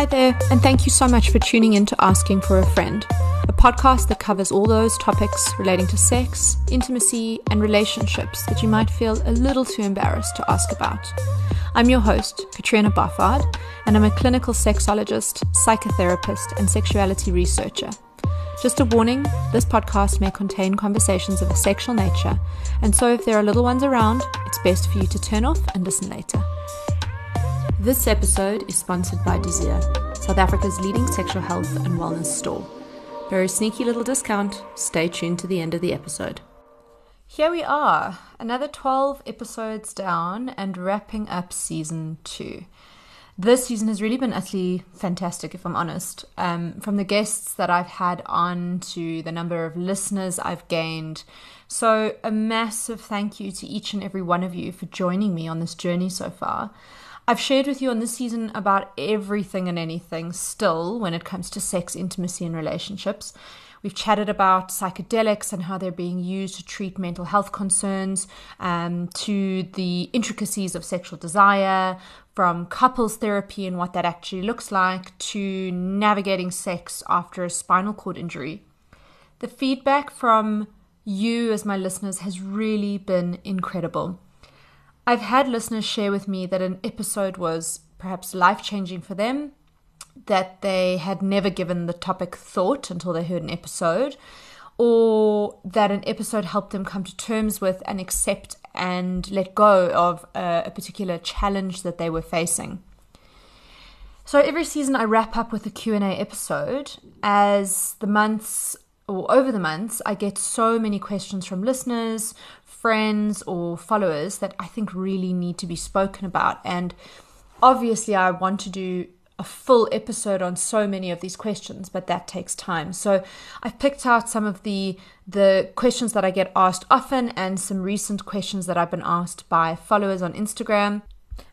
Hi there, and thank you so much for tuning in to Asking for a Friend, a podcast that covers all those topics relating to sex, intimacy, and relationships that you might feel a little too embarrassed to ask about. I'm your host, Katrina Barfard, and I'm a clinical sexologist, psychotherapist, and sexuality researcher. Just a warning this podcast may contain conversations of a sexual nature, and so if there are little ones around, it's best for you to turn off and listen later. This episode is sponsored by Desire, South Africa's leading sexual health and wellness store. Very sneaky little discount. Stay tuned to the end of the episode. Here we are, another 12 episodes down and wrapping up season two. This season has really been utterly fantastic, if I'm honest. Um, from the guests that I've had on to the number of listeners I've gained. So, a massive thank you to each and every one of you for joining me on this journey so far. I've shared with you on this season about everything and anything still when it comes to sex, intimacy, and relationships. We've chatted about psychedelics and how they're being used to treat mental health concerns, um, to the intricacies of sexual desire, from couples therapy and what that actually looks like, to navigating sex after a spinal cord injury. The feedback from you, as my listeners, has really been incredible. I've had listeners share with me that an episode was perhaps life changing for them, that they had never given the topic thought until they heard an episode, or that an episode helped them come to terms with and accept and let go of a, a particular challenge that they were facing. So every season I wrap up with a Q&A episode as the months or over the months I get so many questions from listeners, friends or followers that I think really need to be spoken about. And obviously, I want to do a full episode on so many of these questions but that takes time. So i've picked out some of the the questions that i get asked often and some recent questions that i've been asked by followers on instagram.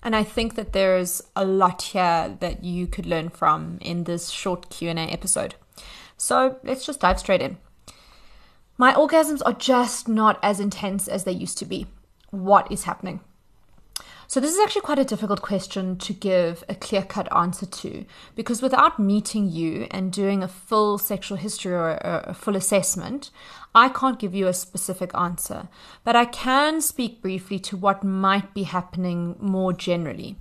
And i think that there's a lot here that you could learn from in this short q&a episode so let's just dive straight in my orgasms are just not as intense as they used to be. What is happening? So, this is actually quite a difficult question to give a clear cut answer to because without meeting you and doing a full sexual history or a, full assessment, I can't give you a specific answer. But I can speak briefly to what might be happening more generally.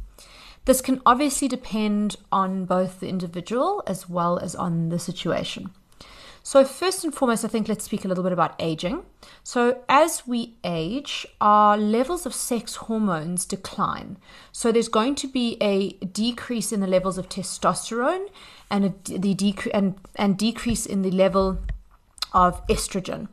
This can obviously depend on both the individual as well as on the situation. So, first and foremost, I think let's speak a little bit about aging. So, as we age, our levels of sex hormones decline. So, there's going to be a decrease in the levels of testosterone and a, the dec- and, and decrease in the level of estrogen.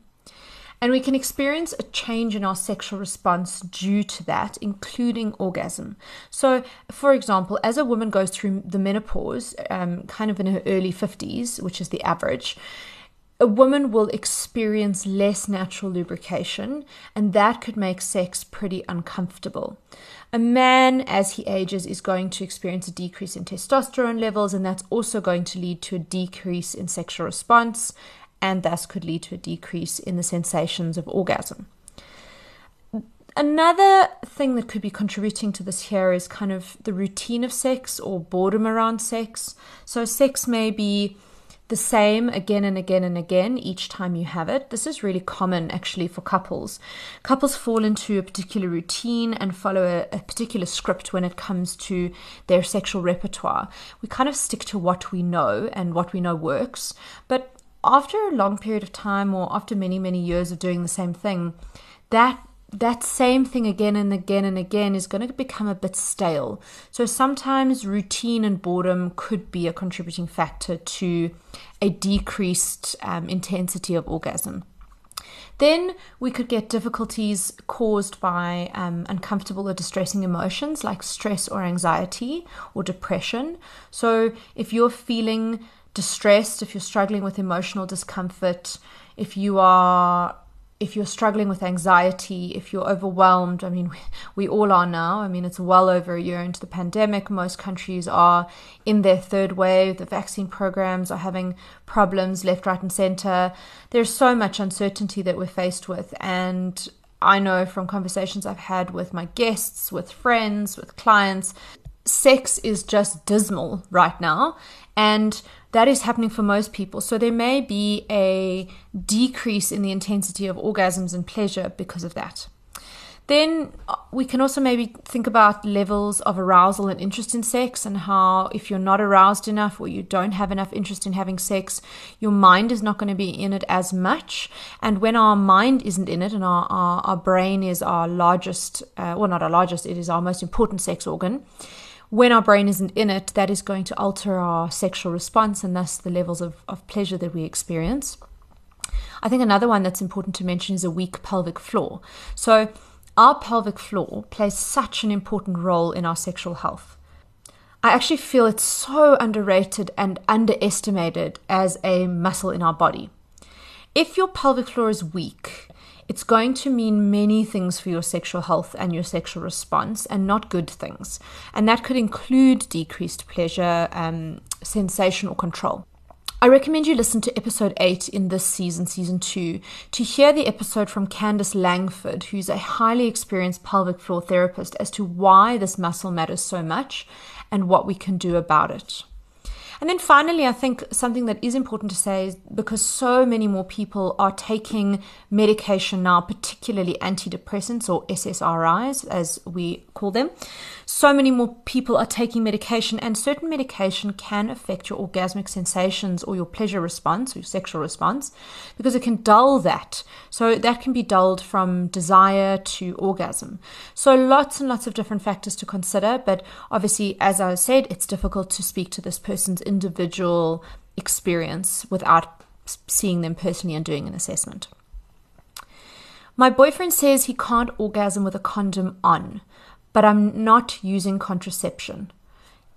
And we can experience a change in our sexual response due to that, including orgasm. So, for example, as a woman goes through the menopause, um, kind of in her early 50s, which is the average, a woman will experience less natural lubrication, and that could make sex pretty uncomfortable. A man, as he ages, is going to experience a decrease in testosterone levels, and that's also going to lead to a decrease in sexual response, and thus could lead to a decrease in the sensations of orgasm. Another thing that could be contributing to this here is kind of the routine of sex or boredom around sex. So, sex may be the same again and again and again each time you have it. This is really common actually for couples. Couples fall into a particular routine and follow a, a, particular script when it comes to their sexual repertoire. We kind of stick to what we know and what we know works. But after a long period of time or after many, many years of doing the same thing, that that same thing again and again and again is going to become a bit stale. So sometimes routine and boredom could be a contributing factor to a decreased um, intensity of orgasm. Then we could get difficulties caused by um, uncomfortable or distressing emotions like stress or anxiety or depression. So if you're feeling distressed, if you're struggling with emotional discomfort, if you are if you're struggling with anxiety, if you're overwhelmed, I mean, we, we, all are now. I mean, it's well over a year into the pandemic. Most countries are in their third wave. The vaccine programs are having problems left, right, and center. There's so much uncertainty that we're faced with. And I know from conversations I've had with my guests, with friends, with clients, sex is just dismal right now. And that is happening for most people. So there may be a decrease in the intensity of orgasms and pleasure because of that. Then uh, we can also maybe think about levels of arousal and interest in sex, and how if you're not aroused enough or you don't have enough interest in having sex, your mind is not going to be in it as much. And when our mind isn't in it, and our, our, our brain is our largest, uh, well, not our largest, it is our most important sex organ when our brain isn't in it, that is going to alter our sexual response and thus the levels of, of pleasure that we experience. I think another one that's important to mention is a weak pelvic floor. So, our pelvic floor plays such an important role in our sexual health. I actually feel it's so underrated and underestimated as a muscle in our body. If your pelvic floor is weak, it's going to mean many things for your sexual health and your sexual response, and not good things. And that could include decreased pleasure, um, sensation, or control. I recommend you listen to episode 8 in this season, season 2, to hear the episode from Candice Langford, who's a highly experienced pelvic floor therapist, as to why this muscle matters so much and what we can do about it. And then finally, I think something that is important to say is because so many more people are taking medication now, particularly antidepressants or SSRIs, as we call them. So many more people are taking medication, and certain medication can affect your orgasmic sensations or your pleasure response or your sexual response because it can dull that. So, that can be dulled from desire to orgasm. So, lots and lots of different factors to consider, but obviously, as I said, it's difficult to speak to this person's individual experience without seeing them personally and doing an assessment. My boyfriend says he can't orgasm with a condom on but I'm not using contraception.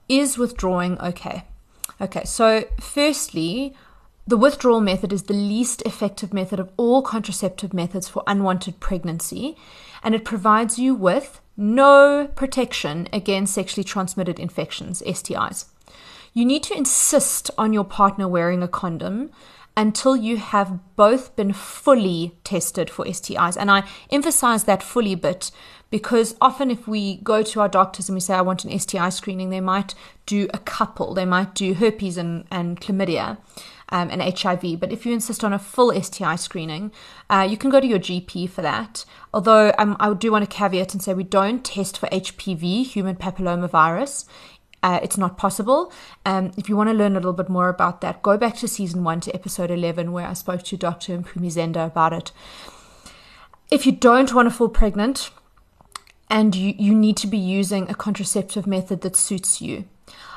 Is withdrawing okay? Okay, so firstly, the withdrawal method is the least effective method of all contraceptive methods for unwanted pregnancy, and it provides you with no protection against sexually transmitted infections, STIs. You need to insist on your partner wearing a condom until you have both been fully tested for STIs. And I emphasize that fully bit because often if we go to our doctors and we say i want an sti screening they might do a couple. They might do herpes and, and chlamydia um, and hiv but if you insist on a full sti screening uh, you can go to your gp for that. Although um, i do want to caveat and say we don't test for hpv human papillomavirus uh, it's not possible. Um, if you want to learn a little bit more about that, go back to season one to episode 11, where I spoke to Dr. Mpumi Zenda about it. If you don't want to fall pregnant, and you, you need to be using a contraceptive method that suits you.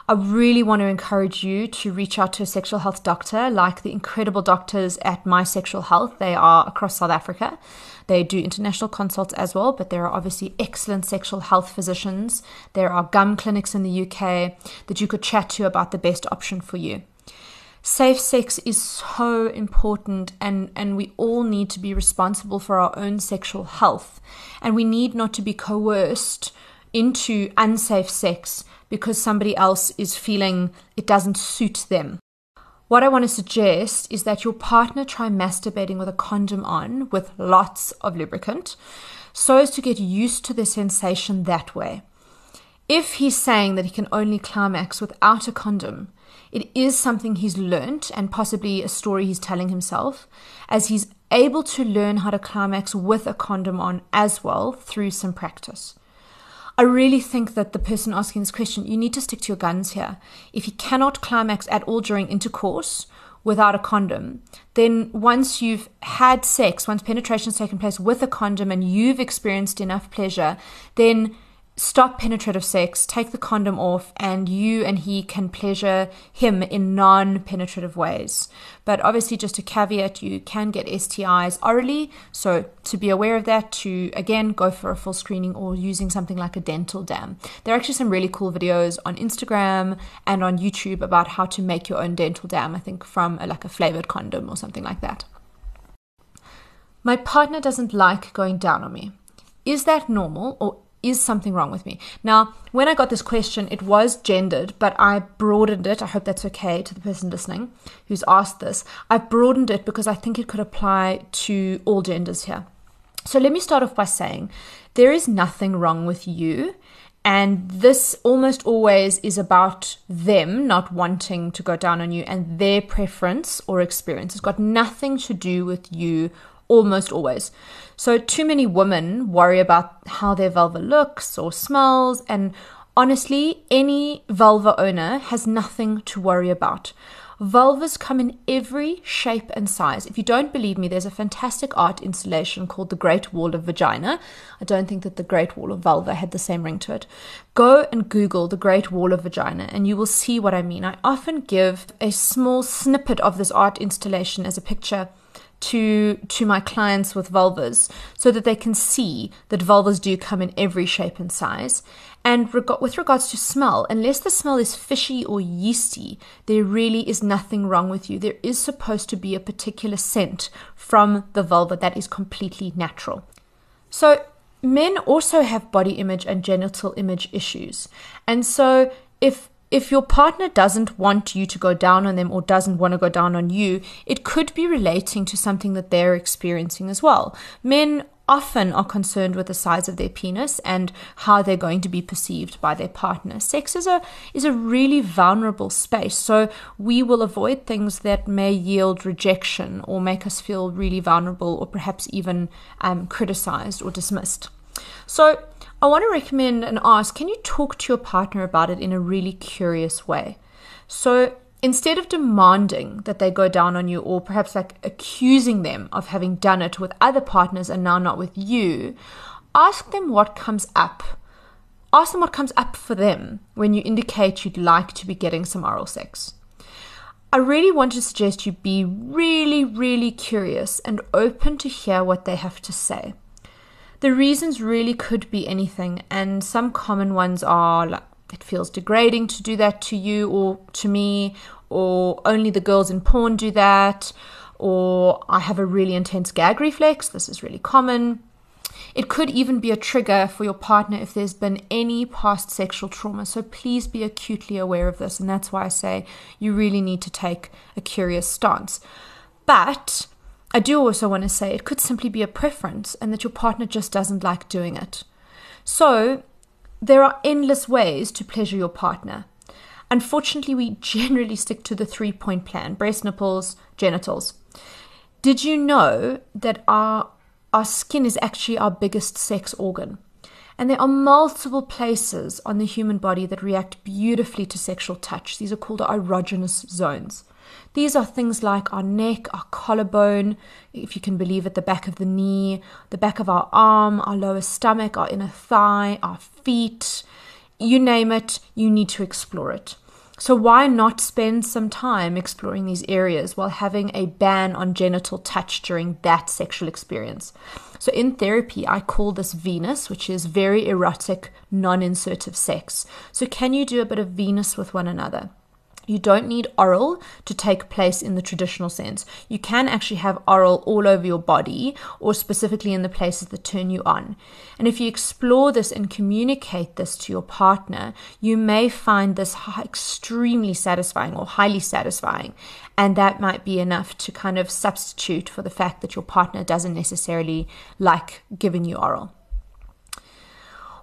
I really want to encourage you to reach out to a sexual health doctor like the incredible doctors at My Sexual Health. They are across South Africa. They do international consults as well, but there are obviously excellent sexual health physicians. There are gum clinics in the UK that you could chat to about the best option for you safe sex is so important and, and we all need to be responsible for our own sexual health. And we need not to be coerced into unsafe sex because somebody else is feeling it doesn't suit them. What I want to suggest is that your partner try masturbating with a condom on with lots of lubricant so as to get used to the sensation that way. If he's saying that he can only climax without a condom, it is something he's learnt and possibly a story he's telling himself, as he's able to learn how to climax with a condom on as well through some practice. I really think that the person asking this question, you need to stick to your guns here. If he cannot climax at all during intercourse without a condom, then once you've had sex, once penetration's taken place with a condom and you've experienced enough pleasure, then stop penetrative sex, take the condom off, and you and he can pleasure him in non penetrative ways. But obviously, just a caveat you can get STIs orally, so to be aware of that, to again go for a full screening or using something like a dental dam. There are actually some really cool videos on Instagram and on YouTube about how to make your own dental dam, I think from a, like a flavored condom or something like that. My partner doesn't like going down on me. Is that normal or is something wrong with me? Now, when I got this question, it was gendered, but I broadened it. I hope that's okay to the person listening who's asked this. I've broadened it because I think it could apply to all genders here. So let me start off by saying there is nothing wrong with you And this almost always is about them not wanting to go down on you and their preference or experience. It's got nothing to do with you almost always. So, too many women worry about how their vulva looks or smells, and honestly, any vulva owner has nothing to worry about. Vulvas come in every shape and size. If you don't believe me, there's a fantastic art installation called The Great Wall of Vagina. I don't think that The Great Wall of Vulva had the same ring to it. Go and Google The Great Wall of Vagina and you will see what I mean. I often give a small snippet of this art installation as a picture to to my clients with vulvas so that they can see that vulvas do come in every shape and size and reg- with regards to smell, unless the smell is fishy or yeasty, there really is nothing wrong with you. There is supposed to be a particular scent from the vulva that is completely natural. So, men also have body image and genital image issues. And so, if if your partner doesn't want you to go down on them or doesn't want to go down on you, it could be relating to something that they're experiencing as well. Men often are concerned with the size of their penis and how they're going to be perceived by their partner. Sex is a is a really vulnerable space, so we will avoid things that may yield rejection or make us feel really vulnerable or perhaps even um, criticized or dismissed. So I want to recommend and ask, can you talk to your partner about it in a really curious way? So instead of demanding that they go down on you or perhaps like accusing them of having done it with other partners and now not with you, ask them what comes up. Ask them what comes up for them when you indicate you'd like to be getting some oral sex. I really want to suggest you be really, really curious and open to hear what they have to say. The reasons really could be anything, and some common ones are like it feels degrading to do that to you or to me, or only the girls in porn do that, or I have a really intense gag reflex. This is really common. It could even be a trigger for your partner if there's been any past sexual trauma. So please be acutely aware of this. And that's why I say you really need to take a curious stance. But I do also want to say it could simply be a preference and that your partner just doesn't like doing it. So there are endless ways to pleasure your partner. Unfortunately, we generally stick to the three point plan breast, nipples, genitals. Did you know that our, our skin is actually our biggest sex organ? And there are multiple places on the human body that react beautifully to sexual touch. These are called erogenous zones. These are things like our neck, our collarbone, if you can believe it, the back of the knee, the back of our arm, our lower stomach, our inner thigh, our feet. You name it, you need to explore it. So, why not spend some time exploring these areas while having a ban on genital touch during that sexual experience? So, in therapy, I call this Venus, which is very erotic, non insertive sex. So, can you do a bit of Venus with one another? You don't need oral to take place in the traditional sense. You can actually have oral all over your body or specifically in the places that turn you on. And if you explore this and communicate this to your partner, you may find this extremely satisfying or highly satisfying. And that might be enough to kind of substitute for the fact that your partner doesn't necessarily like giving you oral.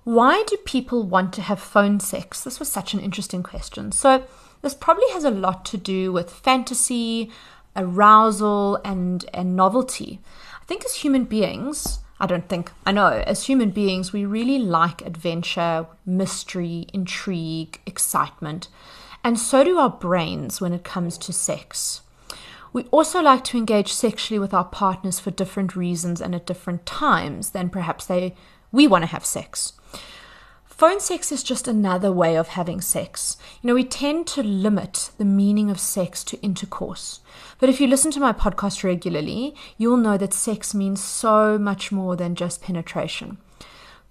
Why do people want to have phone sex? This was such an interesting question. So, this probably has a lot to do with fantasy, arousal, and, and novelty. I think as human beings, I don't think, I know, as human beings, we really like adventure, mystery, intrigue, excitement. And so do our brains when it comes to sex. We also like to engage sexually with our partners for different reasons and at different times than perhaps they we want to have sex. Phone sex is just another way of having sex. You know, we tend to limit the meaning of sex to intercourse. But if you listen to my podcast regularly, you'll know that sex means so much more than just penetration.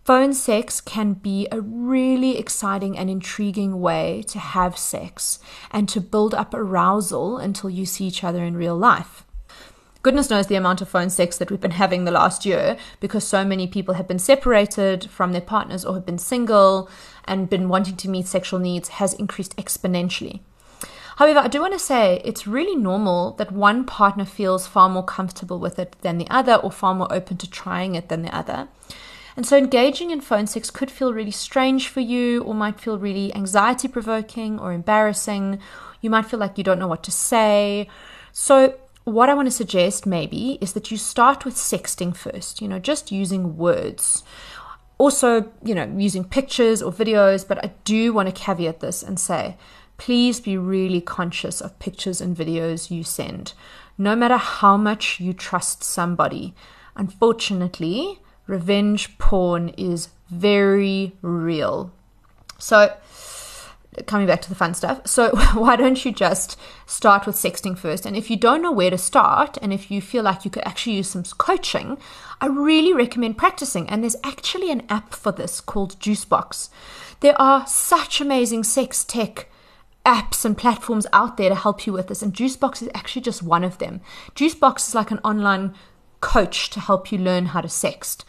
Phone sex can be a really exciting and intriguing way to have sex and to build up arousal until you see each other in real life. Goodness knows the amount of phone sex that we've been having the last year because so many people have been separated from their partners or have been single and been wanting to meet sexual needs has increased exponentially. However, I do want to say it's really normal that one partner feels far more comfortable with it than the other or far more open to trying it than the other. And so engaging in phone sex could feel really strange for you, or might feel really anxiety provoking or embarrassing. You might feel like you don't know what to say. So, what I want to suggest maybe is that you start with sexting first, you know, just using words. Also, you know, using pictures or videos, but I do want to caveat this and say, please be really conscious of pictures and videos you send. No matter how much you trust somebody, unfortunately, revenge porn is very real. So, coming back to the fun stuff. So, why don't you just start with sexting first? And if you don't know where to start, and if you feel like you could actually use some coaching, I really recommend practicing. And there's actually an app for this called Juicebox. There are such amazing sex tech apps and platforms out there to help you with this, and Juicebox is actually just one of them. Juicebox is like an online coach to help you learn how to sext.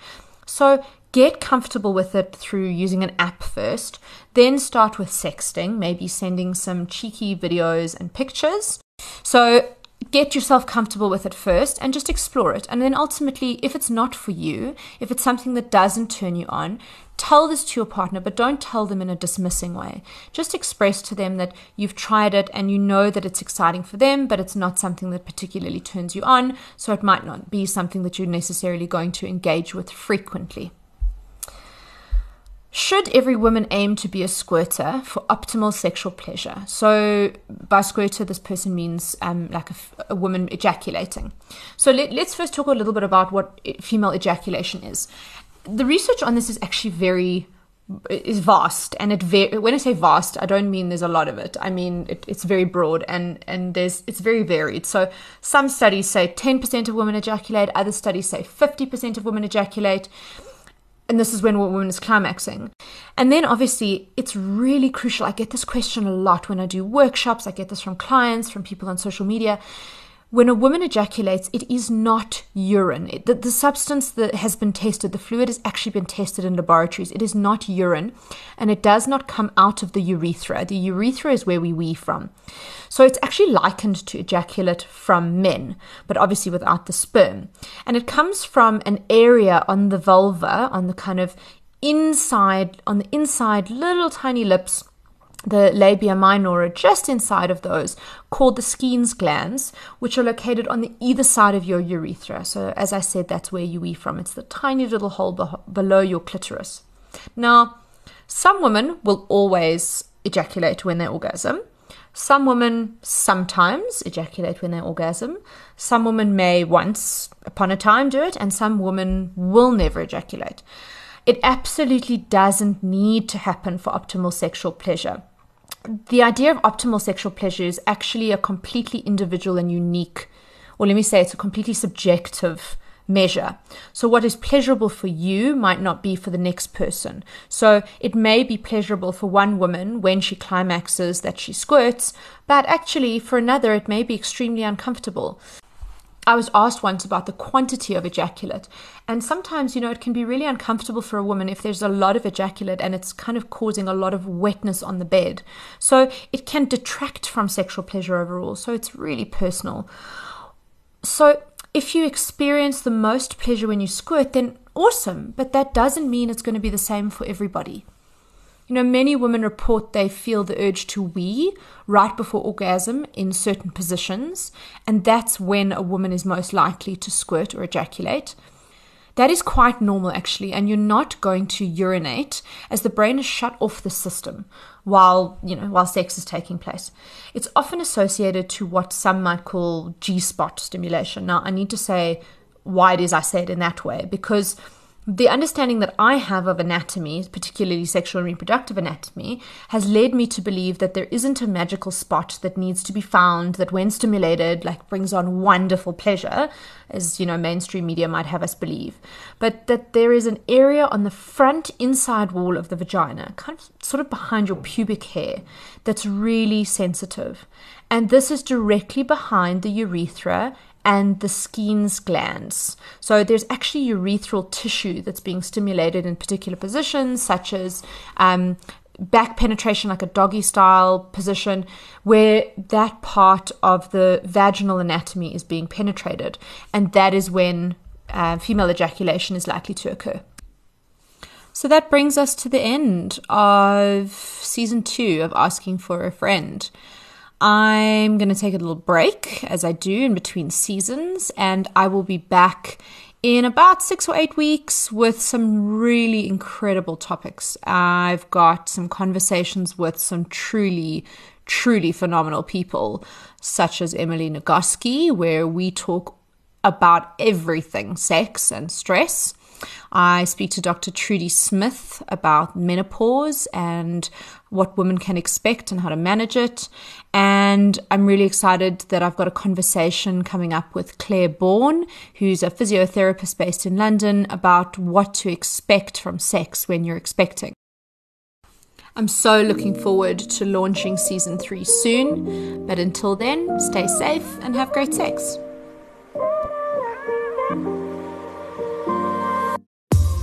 So, get comfortable with it through using an app first, then start with sexting, maybe sending some cheeky videos and pictures. So, get yourself comfortable with it first and just explore it. And then ultimately, if it's not for you, if it's something that doesn't turn you on, tell this to your partner, but don't tell them in a dismissing way. Just express to them that you've tried it and you know that it's exciting for them, but it's not something that particularly turns you on. So it might not be something that you're necessarily going to engage with frequently. Should every woman aim to be a squirter for optimal sexual pleasure? So, by squirter, this person means um, like a, a, woman ejaculating. So, let, us first talk a little bit about what female ejaculation is. The research on this is actually very is vast, and it ver- when I say vast, I don't mean there's a lot of it. I mean it, it's very broad and and there's it's very varied. So, some studies say 10% of women ejaculate, other studies say 50% of women ejaculate and this is when a woman is climaxing. And then obviously, it's really crucial. I get this question a lot when I do workshops, I get this from clients, from people on social media when a woman ejaculates, it is not urine. It, the, the substance that has been tested, the fluid has actually been tested in laboratories. It is not urine, and it does not come out of the urethra. The urethra is where we wee from. So it's actually likened to ejaculate from men, but obviously without the sperm. And it comes from an area on the vulva, on the kind of inside, on the inside little tiny lips the labia minora just inside of those called the Skene's glands, which are located on the either side of your urethra. So, as I said, that's where you wee from. It's the tiny little hole be- below your clitoris. Now, some women will always ejaculate when they orgasm. Some women sometimes ejaculate when they orgasm. Some women may once upon a time do it, and some women will never ejaculate. It absolutely doesn't need to happen for optimal sexual pleasure the idea of optimal sexual pleasure is actually a completely individual and unique, or let me say it's a completely subjective measure. So, what is pleasurable for you might not be for the next person. So, it may be pleasurable for one woman when she climaxes that she squirts, but actually for another, it may be extremely uncomfortable. I was asked once about the quantity of ejaculate. And sometimes, you know, it can be really uncomfortable for a woman if there's a lot of ejaculate and it's kind of causing a lot of wetness on the bed. So it can detract from sexual pleasure overall. So it's really personal. So if you experience the most pleasure when you squirt, then awesome. But that doesn't mean it's going to be the same for everybody. You know, many women report they feel the urge to wee right before orgasm in certain positions, and that's when a woman is most likely to squirt or ejaculate. That is quite normal actually, and you're not going to urinate as the brain is shut off the system while, you know, while sex is taking place. It's often associated to what some might call G-spot stimulation. Now, I need to say why it is I say it in that way because the understanding that I have of anatomy, particularly sexual and reproductive anatomy, has led me to believe that there isn't a magical spot that needs to be found that, when stimulated, like brings on wonderful pleasure, as you know, mainstream media might have us believe, but that there is an area on the front inside wall of the vagina, kind of sort of behind your pubic hair, that's really sensitive. And this is directly behind the urethra and the Skene's glands. So there's actually urethral tissue that's being stimulated in particular positions, such as um, back penetration, like a doggy style position, where that part of the vaginal anatomy is being penetrated. And that is when uh, female ejaculation is likely to occur. So that brings us to the end of season two of Asking for a Friend. I'm going to take a little break as I do in between seasons, and I will be back in about six or eight weeks with some really incredible topics. I've got some conversations with some truly, truly phenomenal people, such as Emily Nagoski, where we talk about everything sex and stress. I speak to Dr. Trudy Smith about menopause and what women can expect and how to manage it. And I'm really excited that I've got a conversation coming up with Claire Bourne, who's a physiotherapist based in London, about what to expect from sex when you're expecting. I'm so looking forward to launching season three soon. But until then, stay safe and have great sex.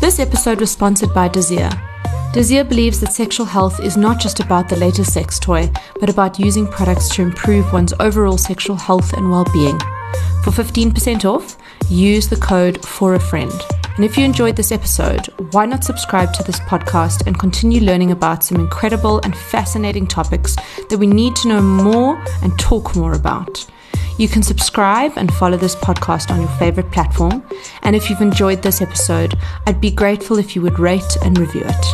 This episode was sponsored by Desir. Desir believes that sexual health is not just about the latest sex toy, but about using products to improve one's overall sexual health and well being. For 15% off, use the code for a friend. And if you enjoyed this episode, why not subscribe to this podcast and continue learning about some incredible and fascinating topics that we need to know more and talk more about? You can subscribe and follow this podcast on your favorite platform. And if you've enjoyed this episode, I'd be grateful if you would rate and review it.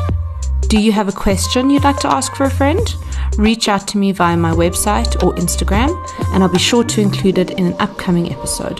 Do you have a question you'd like to ask for a friend? Reach out to me via my website or Instagram, and I'll be sure to include it in an upcoming episode.